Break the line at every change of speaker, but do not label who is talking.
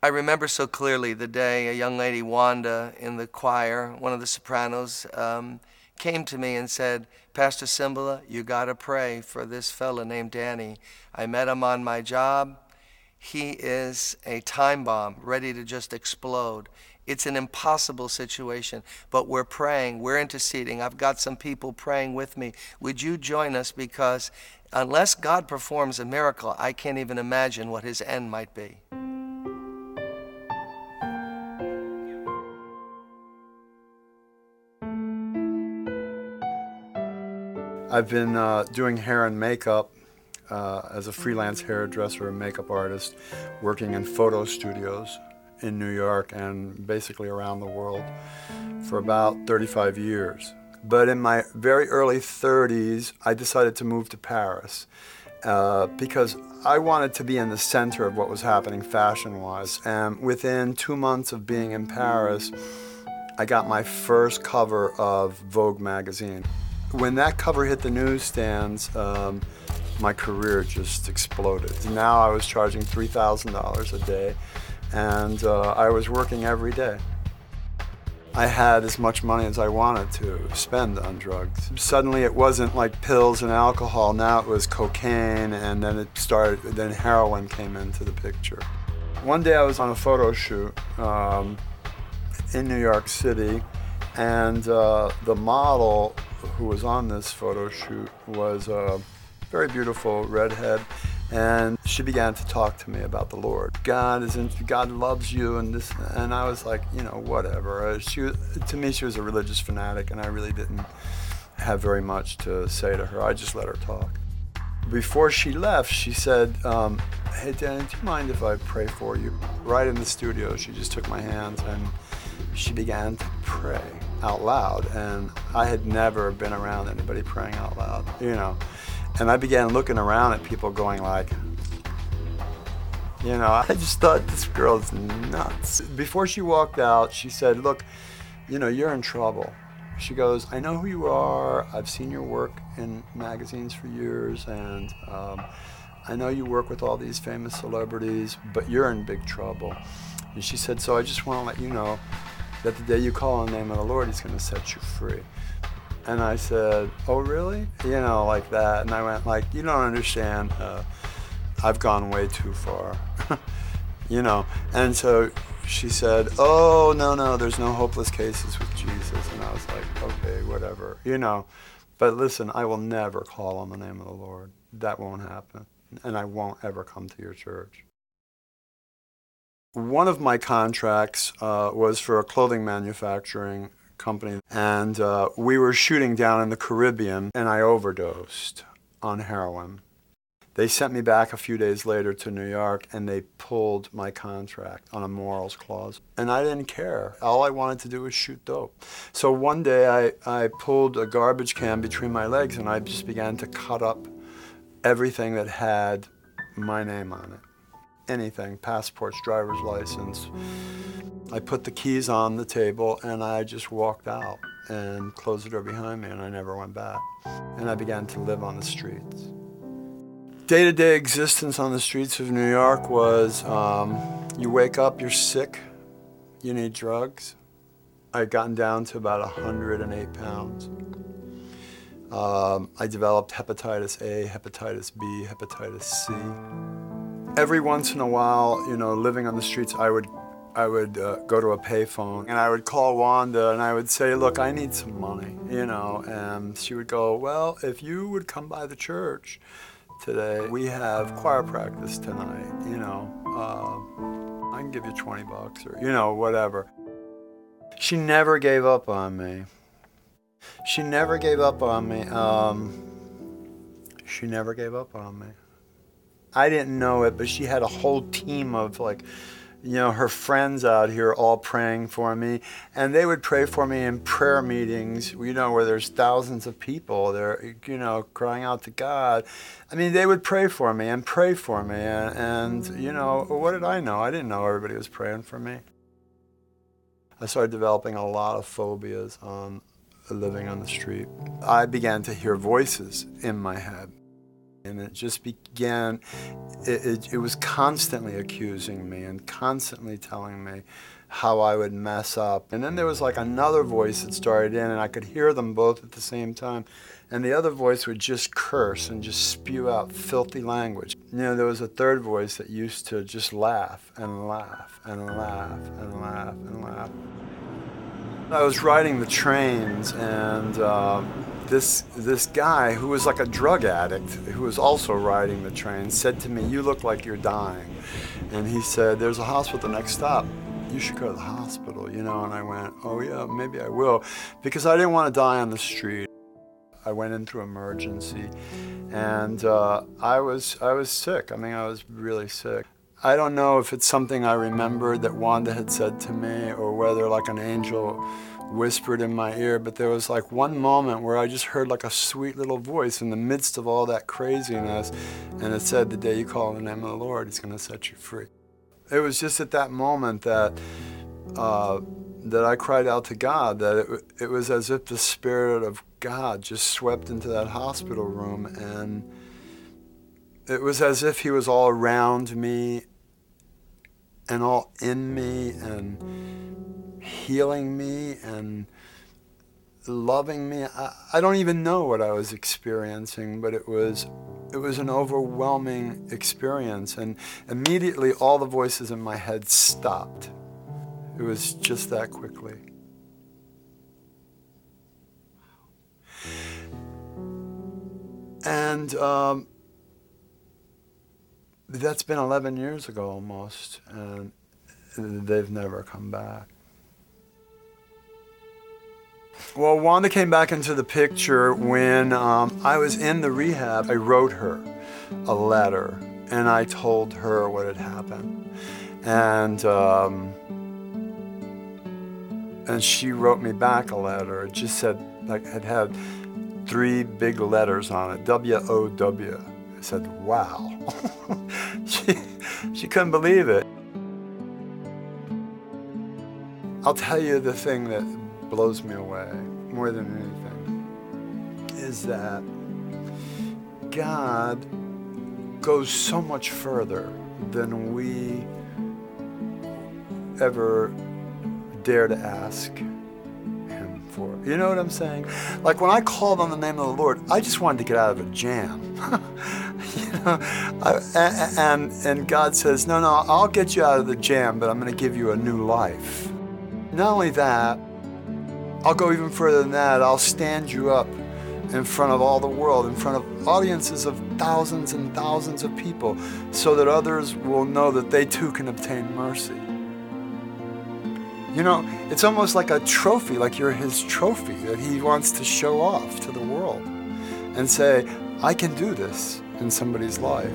I remember so clearly the day a young lady, Wanda, in the choir, one of the sopranos, um, came to me and said, Pastor Cymbala, you got to pray for this fella named Danny. I met him on my job. He is a time bomb ready to just explode. It's an impossible situation, but we're praying, we're interceding. I've got some people praying with me. Would you join us? Because unless God performs a miracle, I can't even imagine what his end might be.
I've been uh, doing hair and makeup uh, as a freelance hairdresser and makeup artist, working in photo studios in New York and basically around the world for about 35 years. But in my very early 30s, I decided to move to Paris uh, because I wanted to be in the center of what was happening fashion wise. And within two months of being in Paris, I got my first cover of Vogue magazine. When that cover hit the newsstands, um, my career just exploded. Now I was charging $3,000 a day, and uh, I was working every day. I had as much money as I wanted to spend on drugs. Suddenly it wasn't like pills and alcohol, now it was cocaine, and then it started, then heroin came into the picture. One day I was on a photo shoot um, in New York City, and uh, the model who was on this photo shoot was a very beautiful redhead, and she began to talk to me about the Lord. God is in, God loves you, and this, and I was like, you know, whatever. Uh, she, to me, she was a religious fanatic, and I really didn't have very much to say to her. I just let her talk. Before she left, she said, um, "Hey, Danny, do you mind if I pray for you?" Right in the studio, she just took my hands and she began to pray out loud. And I had never been around anybody praying out loud, you know. And I began looking around at people going like, you know, I just thought this girl's nuts. Before she walked out, she said, look, you know, you're in trouble. She goes, I know who you are. I've seen your work in magazines for years, and um, I know you work with all these famous celebrities, but you're in big trouble. And she said, so I just want to let you know that the day you call on the name of the Lord, He's going to set you free. And I said, Oh, really? You know, like that. And I went, like, you don't understand. Uh, I've gone way too far. you know. And so she said, Oh, no, no, there's no hopeless cases with Jesus. And I was like, Okay, whatever. You know. But listen, I will never call on the name of the Lord. That won't happen. And I won't ever come to your church. One of my contracts uh, was for a clothing manufacturing company, and uh, we were shooting down in the Caribbean, and I overdosed on heroin. They sent me back a few days later to New York, and they pulled my contract on a morals clause. And I didn't care. All I wanted to do was shoot dope. So one day I, I pulled a garbage can between my legs, and I just began to cut up everything that had my name on it anything passports, driver's license. I put the keys on the table and I just walked out and closed the door behind me and I never went back. And I began to live on the streets. Day to day existence on the streets of New York was um, you wake up, you're sick, you need drugs. I had gotten down to about 108 pounds. Um, I developed hepatitis A, hepatitis B, hepatitis C every once in a while, you know, living on the streets, I would I would uh, go to a payphone and I would call Wanda and I would say, "Look, I need some money," you know, and she would go, "Well, if you would come by the church today, we have choir practice tonight, you know, uh, I can give you 20 bucks or you know, whatever." She never gave up on me. She never gave up on me. Um, she never gave up on me. I didn't know it, but she had a whole team of like, you know, her friends out here all praying for me. And they would pray for me in prayer meetings, you know, where there's thousands of people there, you know, crying out to God. I mean, they would pray for me and pray for me. And, and you know, what did I know? I didn't know everybody was praying for me. I started developing a lot of phobias on living on the street. I began to hear voices in my head And it just began, it, it, it was constantly accusing me and constantly telling me how I would mess up. And then there was like another voice that started in, and I could hear them both at the same time. And the other voice would just curse and just spew out filthy language. You know, there was a third voice that used to just laugh and laugh and laugh and laugh and laugh. I was riding the trains, and uh, this this guy who was like a drug addict, who was also riding the train, said to me, "You look like you're dying," and he said, "There's a hospital at the next stop." You should go to the hospital, you know. And I went, Oh, yeah, maybe I will. Because I didn't want to die on the street. I went in through emergency, and uh, I was I was sick. I mean, I was really sick. I don't know if it's something I remembered that Wanda had said to me, or whether like an angel whispered in my ear. But there was like one moment where I just heard like a sweet little voice in the midst of all that craziness, and it said, "The day you call on the name of the Lord, He's going to set you free." It was just at that moment that. Uh, that I cried out to God, that it, it was as if the Spirit of God just swept into that hospital room, and it was as if He was all around me and all in me and healing me and loving me. I, I don't even know what I was experiencing, but it was it was an overwhelming experience and immediately all the voices in my head stopped it was just that quickly. And um, that's been 11 years ago almost, and they've never come back. Well, Wanda came back into the picture when um, I was in the rehab. I wrote her a letter and I told her what had happened. And um, and she wrote me back a letter. It just said, like, it had three big letters on it W O W. I said, wow. she, she couldn't believe it. I'll tell you the thing that blows me away more than anything is that God goes so much further than we ever dare to ask Him for. You know what I'm saying? Like when I called on the name of the Lord, I just wanted to get out of a jam. Uh, I, and and God says, no, no, I'll get you out of the jam, but I'm going to give you a new life. Not only that, I'll go even further than that. I'll stand you up in front of all the world, in front of audiences of thousands and thousands of people, so that others will know that they too can obtain mercy. You know, it's almost like a trophy, like you're his trophy that he wants to show off to the world and say, I can do this in somebody's life.